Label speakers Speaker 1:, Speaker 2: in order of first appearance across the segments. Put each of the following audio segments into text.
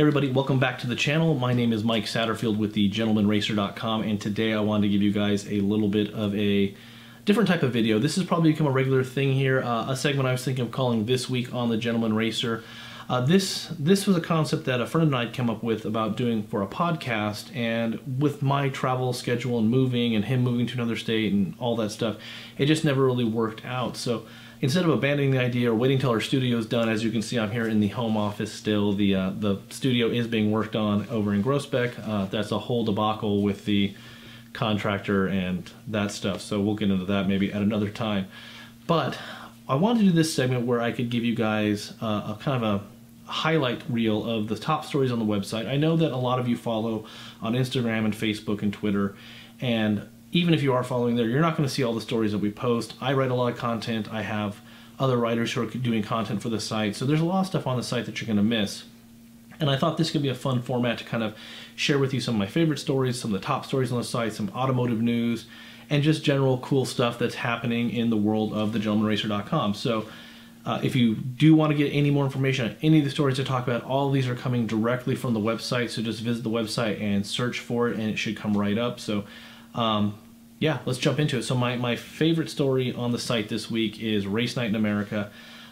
Speaker 1: everybody, welcome back to the channel. My name is Mike Satterfield with the gentlemanracer.com and today I wanted to give you guys a little bit of a different type of video. This has probably become a regular thing here, uh, a segment I was thinking of calling This Week on the Gentleman Racer. Uh, this this was a concept that a friend and I had come up with about doing for a podcast, and with my travel schedule and moving, and him moving to another state and all that stuff, it just never really worked out. So instead of abandoning the idea or waiting till our studio is done, as you can see, I'm here in the home office still. The uh, the studio is being worked on over in Groesbeck. Uh, that's a whole debacle with the contractor and that stuff. So we'll get into that maybe at another time. But I wanted to do this segment where I could give you guys uh, a kind of a highlight reel of the top stories on the website. I know that a lot of you follow on Instagram and Facebook and Twitter, and even if you are following there, you're not going to see all the stories that we post. I write a lot of content. I have other writers who are doing content for the site, so there's a lot of stuff on the site that you're going to miss. And I thought this could be a fun format to kind of share with you some of my favorite stories, some of the top stories on the site, some automotive news, and just general cool stuff that's happening in the world of thegentlemanracer.com. So uh, if you do want to get any more information on any of the stories I talk about, all of these are coming directly from the website. So just visit the website and search for it, and it should come right up. So, um, yeah, let's jump into it. So my, my favorite story on the site this week is Race Night in America.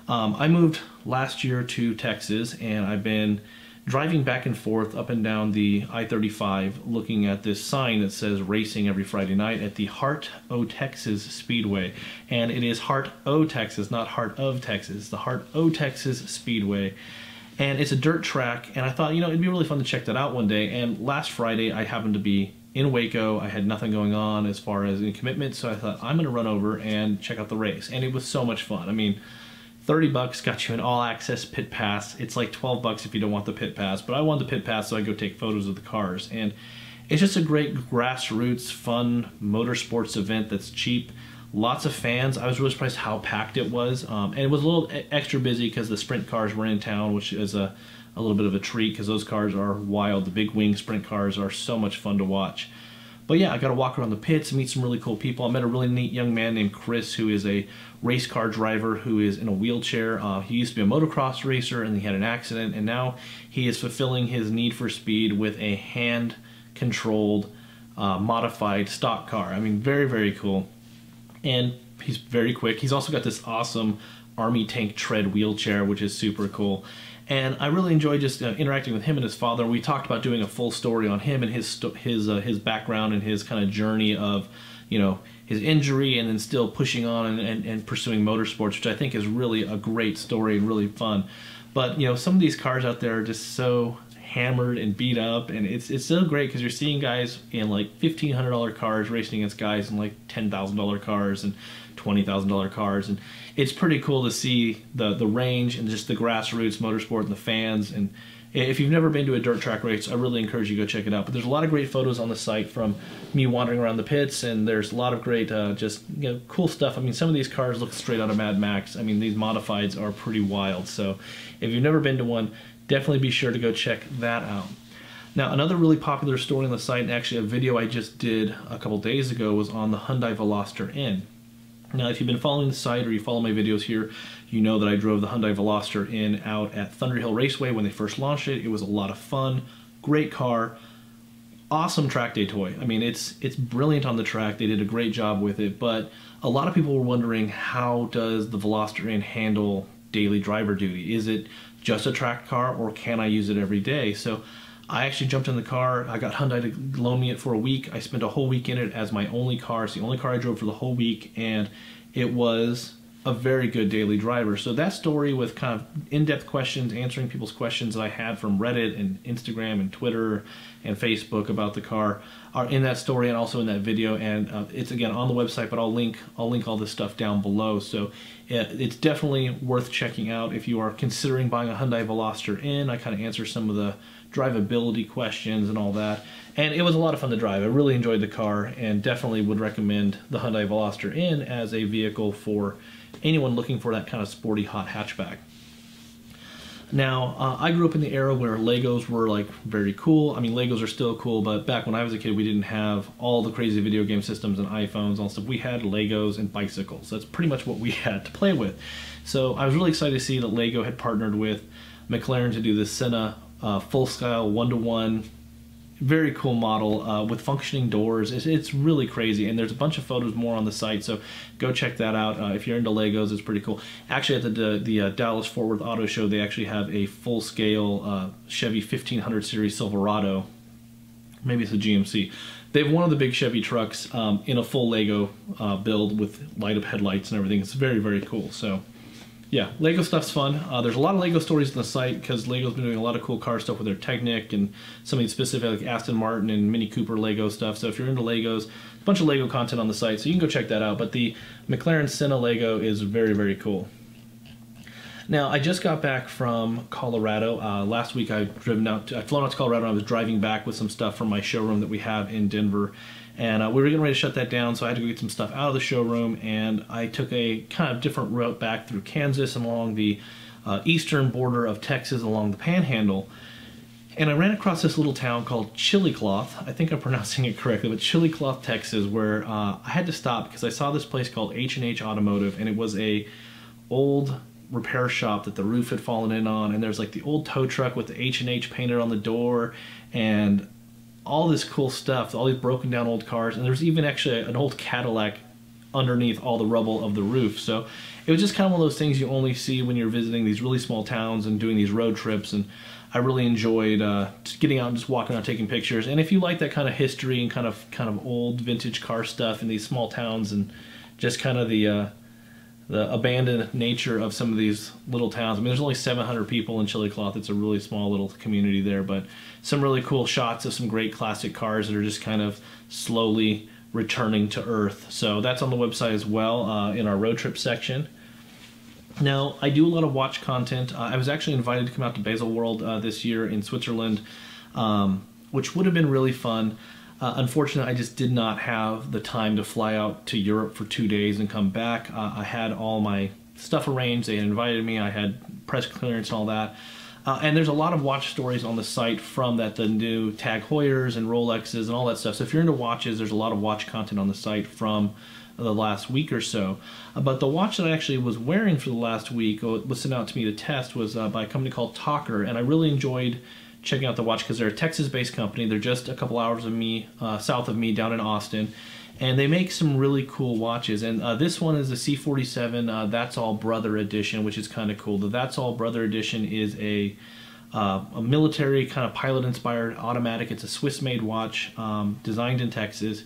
Speaker 1: Um, I moved last year to Texas, and I've been driving back and forth up and down the I-35 looking at this sign that says racing every Friday night at the Heart O Texas Speedway. And it is Heart O Texas, not Heart of Texas, the Heart O Texas Speedway. And it's a dirt track, and I thought, you know, it'd be really fun to check that out one day. And last Friday, I happened to be in Waco. I had nothing going on as far as any commitment, so I thought, I'm going to run over and check out the race. And it was so much fun. I mean, 30 bucks got you an all access pit pass. It's like 12 bucks if you don't want the pit pass, but I want the pit pass so I go take photos of the cars. And it's just a great grassroots, fun motorsports event that's cheap. Lots of fans. I was really surprised how packed it was. Um, and it was a little extra busy because the sprint cars were in town, which is a, a little bit of a treat because those cars are wild. The big wing sprint cars are so much fun to watch. But yeah, I got to walk around the pits, and meet some really cool people. I met a really neat young man named Chris, who is a race car driver who is in a wheelchair. Uh, he used to be a motocross racer and he had an accident, and now he is fulfilling his need for speed with a hand controlled, uh, modified stock car. I mean, very, very cool. And he's very quick. He's also got this awesome army tank tread wheelchair, which is super cool. And I really enjoy just uh, interacting with him and his father. We talked about doing a full story on him and his his uh, his background and his kind of journey of, you know, his injury and then still pushing on and, and, and pursuing motorsports, which I think is really a great story and really fun. But you know, some of these cars out there are just so hammered and beat up, and it's it's so great because you're seeing guys in like fifteen hundred dollar cars racing against guys in like ten thousand dollar cars and twenty thousand dollar cars, and it's pretty cool to see the the range and just the grassroots motorsport and the fans. And if you've never been to a dirt track race, I really encourage you to go check it out. But there's a lot of great photos on the site from me wandering around the pits, and there's a lot of great uh, just you know, cool stuff. I mean, some of these cars look straight out of Mad Max. I mean, these modifieds are pretty wild. So if you've never been to one, definitely be sure to go check that out. Now, another really popular story on the site, and actually a video I just did a couple days ago, was on the Hyundai Veloster N. Now, if you've been following the site or you follow my videos here, you know that I drove the Hyundai Veloster N out at Thunderhill Raceway when they first launched it. It was a lot of fun, great car, awesome track day toy. I mean, it's it's brilliant on the track. They did a great job with it, but a lot of people were wondering how does the Veloster N handle daily driver duty? Is it just a track car or can I use it every day? So I actually jumped in the car. I got Hyundai to loan me it for a week. I spent a whole week in it as my only car. It's the only car I drove for the whole week, and it was a very good daily driver. So that story with kind of in-depth questions, answering people's questions that I had from Reddit and Instagram and Twitter and Facebook about the car are in that story and also in that video. And uh, it's again on the website, but I'll link I'll link all this stuff down below. So it's definitely worth checking out if you are considering buying a Hyundai Veloster N. I kind of answer some of the drivability questions and all that. And it was a lot of fun to drive. I really enjoyed the car and definitely would recommend the Hyundai Veloster N as a vehicle for anyone looking for that kind of sporty hot hatchback. Now, uh, I grew up in the era where Legos were like very cool. I mean, Legos are still cool, but back when I was a kid, we didn't have all the crazy video game systems and iPhones and all stuff. We had Legos and bicycles. That's pretty much what we had to play with. So I was really excited to see that Lego had partnered with McLaren to do the Senna uh, full scale one to one very cool model uh, with functioning doors. It's, it's, really crazy, and there's a bunch of photos more on the site, so go check that out. Uh, if you're into Legos, it's pretty cool. Actually, at the the, uh, Dallas Fort Worth Auto Show, they actually have a full scale uh, Chevy 1500 series Silverado. Maybe it's a GMC. They have one of the big Chevy trucks um, in a full Lego uh, build with light up headlights and everything. It's very very cool. So yeah, Lego stuff's fun. Uh, there's a lot of Lego stories on the site because Lego's been doing a lot of cool car stuff with their Technic and something specific like Aston Martin and Mini Cooper Lego stuff. So if you're into Legos, a bunch of Lego content on the site, so you can go check that out. But the McLaren Senna Lego is very, very cool. Now, I just got back from Colorado. Uh, last week I driven out, to, I flown out to Colorado and I was driving back with some stuff from my showroom that we have in Denver. And uh, we were getting ready to shut that down, so I had to go get some stuff out of the showroom. And I took a kind of different route back through Kansas and along the uh, eastern border of Texas, along the Panhandle. And I ran across this little town called Chillicothe. I think I'm pronouncing it correctly, but Chillicothe, Texas, where uh, I had to stop because I saw this place called H&H Automotive, and it was a old repair shop that the roof had fallen in on, and there's like the old tow truck with the H&H painted on the door, and all this cool stuff, all these broken down old cars, and there's even actually an old Cadillac underneath all the rubble of the roof. So it was just kind of one of those things you only see when you're visiting these really small towns and doing these road trips. And I really enjoyed uh, getting out and just walking out, taking pictures. And if you like that kind of history and kind of kind of old vintage car stuff in these small towns and just kind of the uh, the abandoned nature of some of these little towns. I mean, there's only 700 people in Chillicothe. It's a really small little community there, but some really cool shots of some great classic cars that are just kind of slowly returning to Earth. So that's on the website as well uh, in our road trip section. Now, I do a lot of watch content. Uh, I was actually invited to come out to Baselworld uh, this year in Switzerland, um, which would have been really fun. Uh, unfortunately, I just did not have the time to fly out to Europe for two days and come back. Uh, I had all my stuff arranged. They had invited me. I had press clearance and all that. Uh, and there's a lot of watch stories on the site from that the new Tag Heuers and Rolexes and all that stuff. So if you're into watches, there's a lot of watch content on the site from the last week or so. Uh, but the watch that I actually was wearing for the last week, uh, was sent out to me to test, was uh, by a company called Tockr, and I really enjoyed checking out the watch because they're a Texas-based company. They're just a couple hours of me uh, south of me down in Austin, and they make some really cool watches. And uh, this one is the C47 uh, That's All Brother edition, which is kind of cool. The That's All Brother edition is a uh, a military kind of pilot-inspired automatic. It's a Swiss-made watch um, designed in Texas.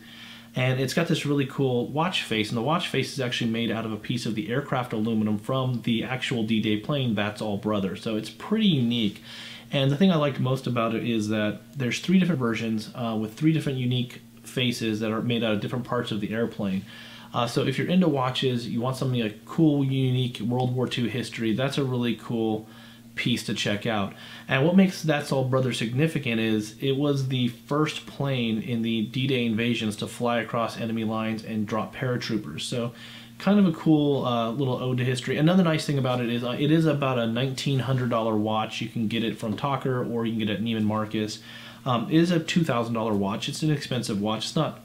Speaker 1: And it's got this really cool watch face, and the watch face is actually made out of a piece of the aircraft aluminum from the actual D-Day plane, That's All Brother. So it's pretty unique. And the thing I liked most about it is that there's three different versions uh, with three different unique faces that are made out of different parts of the airplane. Uh, so if you're into watches, you want something like cool, unique World War II history, that's a really cool piece to check out. And what makes That's All Brother significant is it was the first plane in the D-Day invasions to fly across enemy lines and drop paratroopers. So kind of a cool uh, little ode to history. Another nice thing about it is uh, it is about a $1,900 watch. You can get it from Tockr or you can get it at Neiman Marcus. Um, it is a $2,000 watch. It's an expensive watch. It's not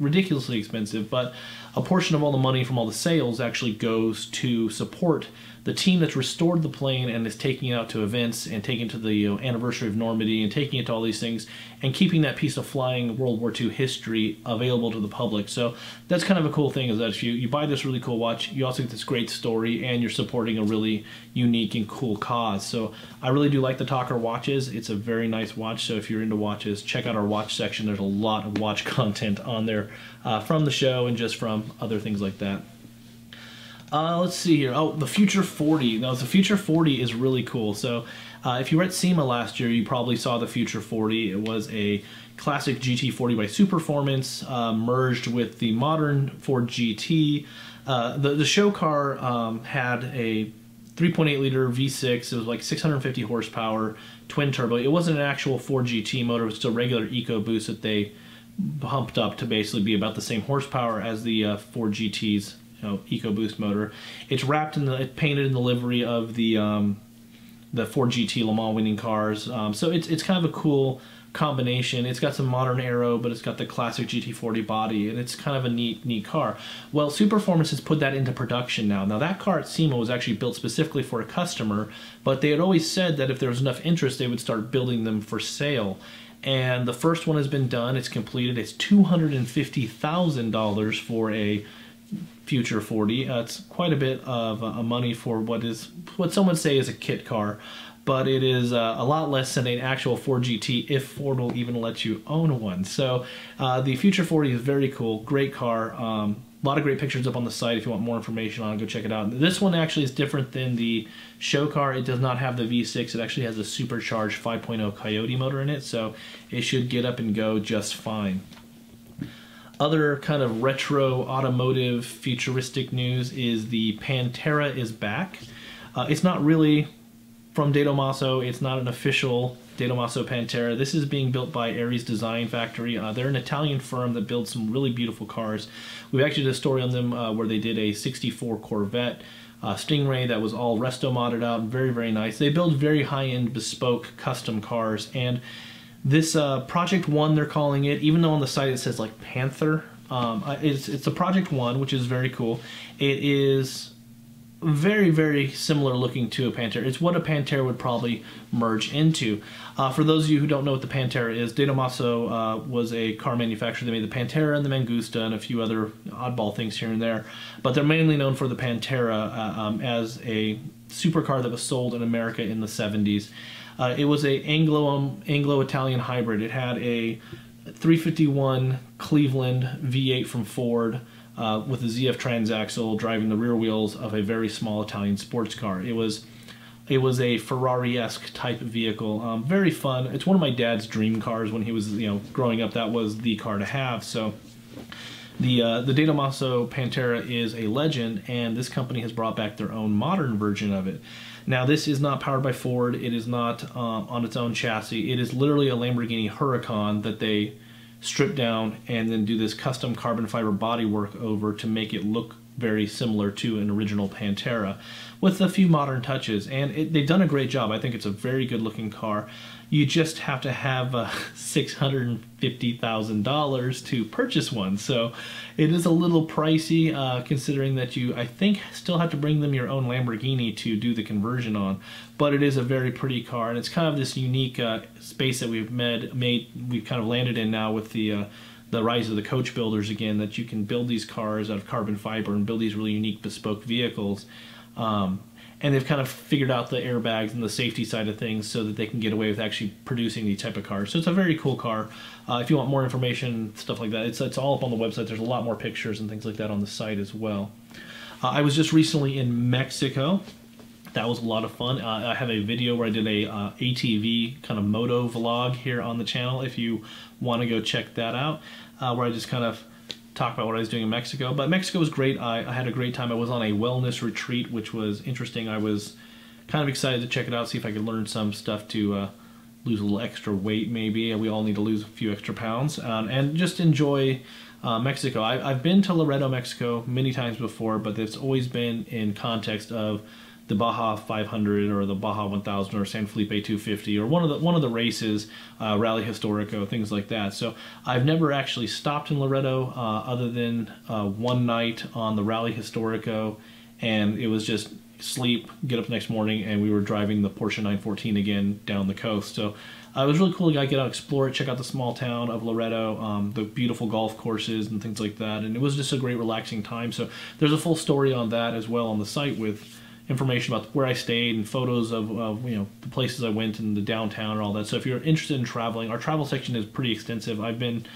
Speaker 1: ridiculously expensive, but a portion of all the money from all the sales actually goes to support the team that's restored the plane and is taking it out to events and taking it to the you know, anniversary of Normandy and taking it to all these things and keeping that piece of flying World War II history available to the public. So that's kind of a cool thing is that if you, you buy this really cool watch, you also get this great story and you're supporting a really unique and cool cause. So I really do like the Tockr watches. It's a very nice watch. So if you're into watches, check out our watch section. There's a lot of watch content on there uh, from the show and just from other things like that. Uh, let's see here. Oh, the Future 40. Now, the Future 40 is really cool. So, uh, if you were at SEMA last year, you probably saw the Future 40. It was a classic GT40 by Superformance uh, merged with the modern Ford GT. Uh, the, the show car um, had a 3.8 liter V6. It was like 650 horsepower, twin turbo. It wasn't an actual Ford GT motor. It was still regular EcoBoost that they pumped up to basically be about the same horsepower as the uh, Ford GT's you know, EcoBoost motor. It's wrapped in the, painted in the livery of the um, the Ford GT Le Mans winning cars. Um, so it's it's kind of a cool combination. It's got some modern aero, but it's got the classic GT40 body, and it's kind of a neat, neat car. Well, Superformance has put that into production now. Now that car at SEMA was actually built specifically for a customer, but they had always said that if there was enough interest, they would start building them for sale. And the first one has been done. It's completed. It's two hundred and fifty thousand dollars for a future 40. Uh, it's quite a bit of uh, money for what is what some would say is a kit car but it is uh, a lot less than an actual Ford GT if Ford will even let you own one. So uh, the Future 40 is very cool, great car. Um, a lot of great pictures up on the site if you want more information on it, go check it out. This one actually is different than the show car. It does not have the V6. It actually has a supercharged 5.0 Coyote motor in it, so it should get up and go just fine. Other kind of retro automotive futuristic news is the Pantera is back. Uh, it's not really from De Tomaso. It's not an official De Pantera. This is being built by Ares Design Factory. Uh, they're an Italian firm that builds some really beautiful cars. We've actually did a story on them uh, where they did a 64 Corvette uh, Stingray that was all resto modded out. Very, very nice. They build very high-end bespoke custom cars. And this uh, Project One, they're calling it, even though on the site it says like Panther, um, uh, it's, it's a Project One, which is very cool. It is very, very similar looking to a Pantera. It's what a Pantera would probably merge into. Uh, for those of you who don't know what the Pantera is, De uh, was a car manufacturer. They made the Pantera and the Mangusta and a few other oddball things here and there. But they're mainly known for the Pantera uh, um, as a supercar that was sold in America in the 70s. Uh, it was a Anglo um, Anglo Italian hybrid. It had a 351 Cleveland V8 from Ford uh, with a ZF transaxle driving the rear wheels of a very small Italian sports car. It was it was a Ferrari-esque type vehicle. Um, very fun. It's one of my dad's dream cars when he was you know growing up. That was the car to have. So. The, uh, De Tomaso Pantera is a legend, and this company has brought back their own modern version of it. Now, this is not powered by Ford. It is not um, on its own chassis. It is literally a Lamborghini Huracan that they strip down and then do this custom carbon fiber bodywork over to make it look very similar to an original Pantera with a few modern touches. And it, they've done a great job. I think it's a very good looking car. You just have to have uh, $650,000 to purchase one. So it is a little pricey uh, considering that you, I think, still have to bring them your own Lamborghini to do the conversion on. But it is a very pretty car. And it's kind of this unique uh, space that we've made, made, we've kind of landed in now with the uh, the rise of the coach builders again that you can build these cars out of carbon fiber and build these really unique bespoke vehicles. Um, and they've kind of figured out the airbags and the safety side of things so that they can get away with actually producing these type of cars. So it's a very cool car. Uh, if you want more information stuff like that it's, it's all up on the website. There's a lot more pictures and things like that on the site as well. Uh, i was just recently in mexico that was a lot of fun. Uh, I have a video where I did a uh, ATV kind of moto vlog here on the channel if you want to go check that out, uh, where I just kind of talk about what I was doing in Mexico. But Mexico was great. I, I, had a great time. I was on a wellness retreat, which was interesting. I was kind of excited to check it out, see if I could learn some stuff to uh, lose a little extra weight maybe. We all need to lose a few extra pounds. Um, and just enjoy uh, Mexico. I, I've been to Loreto, Mexico many times before, but it's always been in context of the Baja 500 or the Baja 1000 or San Felipe 250 or one of the one of the races, uh, Rally Historico, things like that. So I've never actually stopped in Loreto uh, other than uh, one night on the Rally Historico, and it was just sleep, get up next morning, and we were driving the Porsche 914 again down the coast. So uh, it was really cool to get out, explore it, check out the small town of Loreto, um, the beautiful golf courses and things like that. And it was just a great, relaxing time. So there's a full story on that as well on the site with information about where I stayed and photos of, of, you know the places I went and the downtown and all that. So if you're interested in traveling, our travel section is pretty extensive. I've been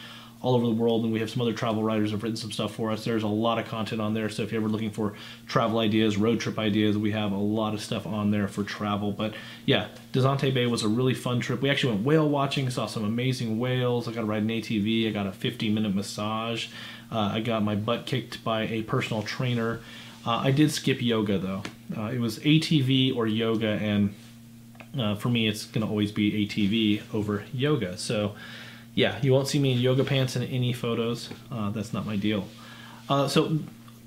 Speaker 1: all over the world and we have some other travel writers have written some stuff for us. There's a lot of content on there. So if you're ever looking for travel ideas, road trip ideas, we have a lot of stuff on there for travel. But yeah, Danzante Bay was a really fun trip. We actually went whale watching, saw some amazing whales. I got to ride an ATV. I got a 50 minute massage. Uh, I got my butt kicked by a personal trainer. Uh, I did skip yoga though. Uh, it was ATV or yoga, and uh, for me, it's going to always be ATV over yoga. So, yeah, you won't see me in yoga pants in any photos. Uh, that's not my deal. Uh, so,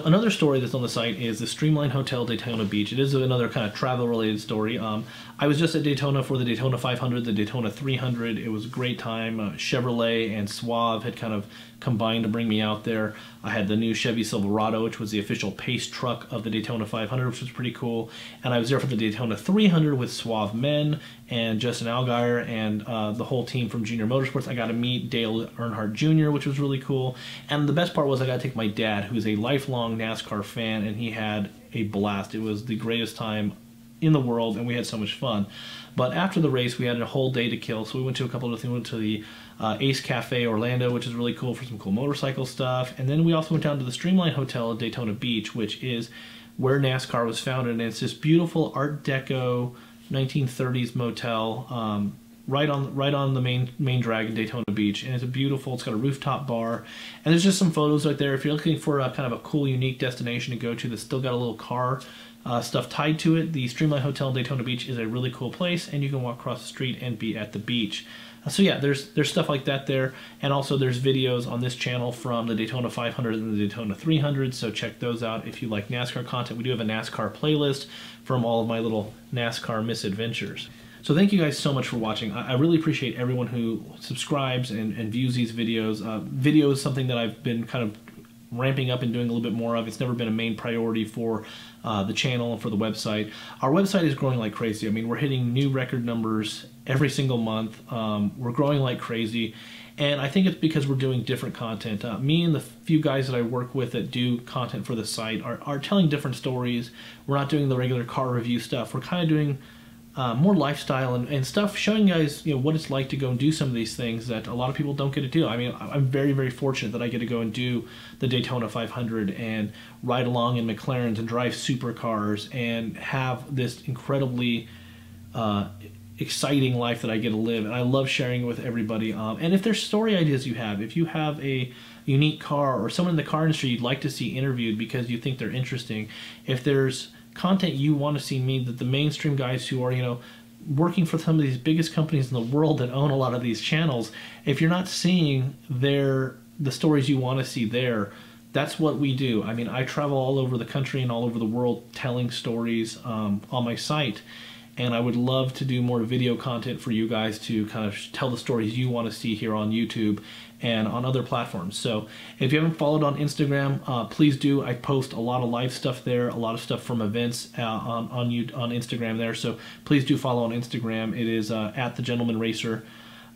Speaker 1: Another story that's on the site is the Streamline Hotel Daytona Beach. It is another kind of travel related story. Um, I was just at Daytona for the Daytona 500, the Daytona 300. It was a great time. Uh, Chevrolet and Suave had kind of combined to bring me out there. I had the new Chevy Silverado, which was the official pace truck of the Daytona 500, which was pretty cool. And I was there for the Daytona 300 with Suave Men and Justin Allgaier and uh, the whole team from Junior Motorsports. I got to meet Dale Earnhardt Jr., which was really cool. And the best part was I got to take my dad, who's a lifelong NASCAR fan, and he had a blast. It was the greatest time in the world, and we had so much fun. But after the race, we had a whole day to kill, so we went to a couple of things. We went to the uh, Ace Cafe Orlando, which is really cool for some cool motorcycle stuff, and then we also went down to the Streamline Hotel at Daytona Beach, which is where NASCAR was founded, and it's this beautiful Art Deco 1930s motel. Um, right on right on the main main drag in Daytona Beach, and it's a beautiful. It's got a rooftop bar, and there's just some photos right there. If you're looking for a kind of a cool, unique destination to go to that's still got a little car uh, stuff tied to it, the Streamline Hotel in Daytona Beach is a really cool place, and you can walk across the street and be at the beach. Uh, so yeah, there's there's stuff like that there, and also there's videos on this channel from the Daytona 500 and the Daytona 300. So check those out if you like NASCAR content. We do have a NASCAR playlist from all of my little NASCAR misadventures. So thank you guys so much for watching. I, really appreciate everyone who subscribes and, and views these videos. Uh, video is something that I've been kind of ramping up and doing a little bit more of. It's never been a main priority for uh, the channel and for the website. Our website is growing like crazy. I mean, we're hitting new record numbers every single month. Um, we're growing like crazy. And I think it's because we're doing different content. Uh, me and the few guys that I work with that do content for the site are, are telling different stories. We're not doing the regular car review stuff. We're kind of doing uh, more lifestyle and, and stuff, showing guys you know what it's like to go and do some of these things that a lot of people don't get to do. I mean, I'm very very fortunate that I get to go and do the Daytona 500 and ride along in McLarens and drive supercars and have this incredibly uh, exciting life that I get to live, and I love sharing it with everybody. Um, and if there's story ideas you have, if you have a unique car or someone in the car industry you'd like to see interviewed because you think they're interesting, if there's content you want to see me that the mainstream guys who are you know working for some of these biggest companies in the world that own a lot of these channels if you're not seeing their the stories you want to see there that's what we do i mean i travel all over the country and all over the world telling stories um, on my site and I would love to do more video content for you guys to kind of tell the stories you want to see here on YouTube and on other platforms. So if you haven't followed on Instagram, uh, please do. I post a lot of live stuff there, a lot of stuff from events uh, on on you on Instagram there. So please do follow on Instagram. It is uh, at the Gentleman Racer.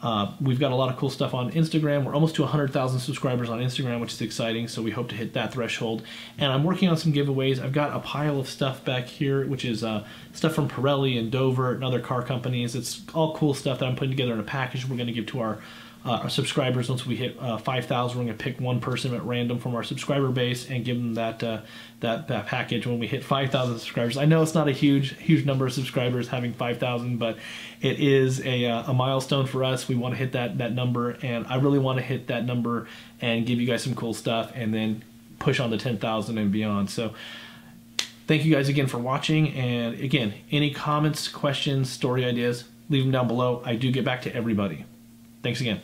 Speaker 1: Uh, we've got a lot of cool stuff on Instagram. We're almost to 100,000 subscribers on Instagram, which is exciting. So we hope to hit that threshold. And I'm working on some giveaways. I've got a pile of stuff back here, which is uh, stuff from Pirelli and Dover and other car companies. It's all cool stuff that I'm putting together in a package we're going to give to our our subscribers. Once we hit uh, 5,000, we're going to pick one person at random from our subscriber base and give them that uh, that that package when we hit 5,000 subscribers. I know it's not a huge huge number of subscribers having 5,000, but it is a, uh, a milestone for us. We want to hit that that number, and I really want to hit that number and give you guys some cool stuff, and then push on the 10,000 and beyond. So. Thank you guys again for watching, and again, any comments, questions, story ideas, leave them down below. I do get back to everybody. Thanks again.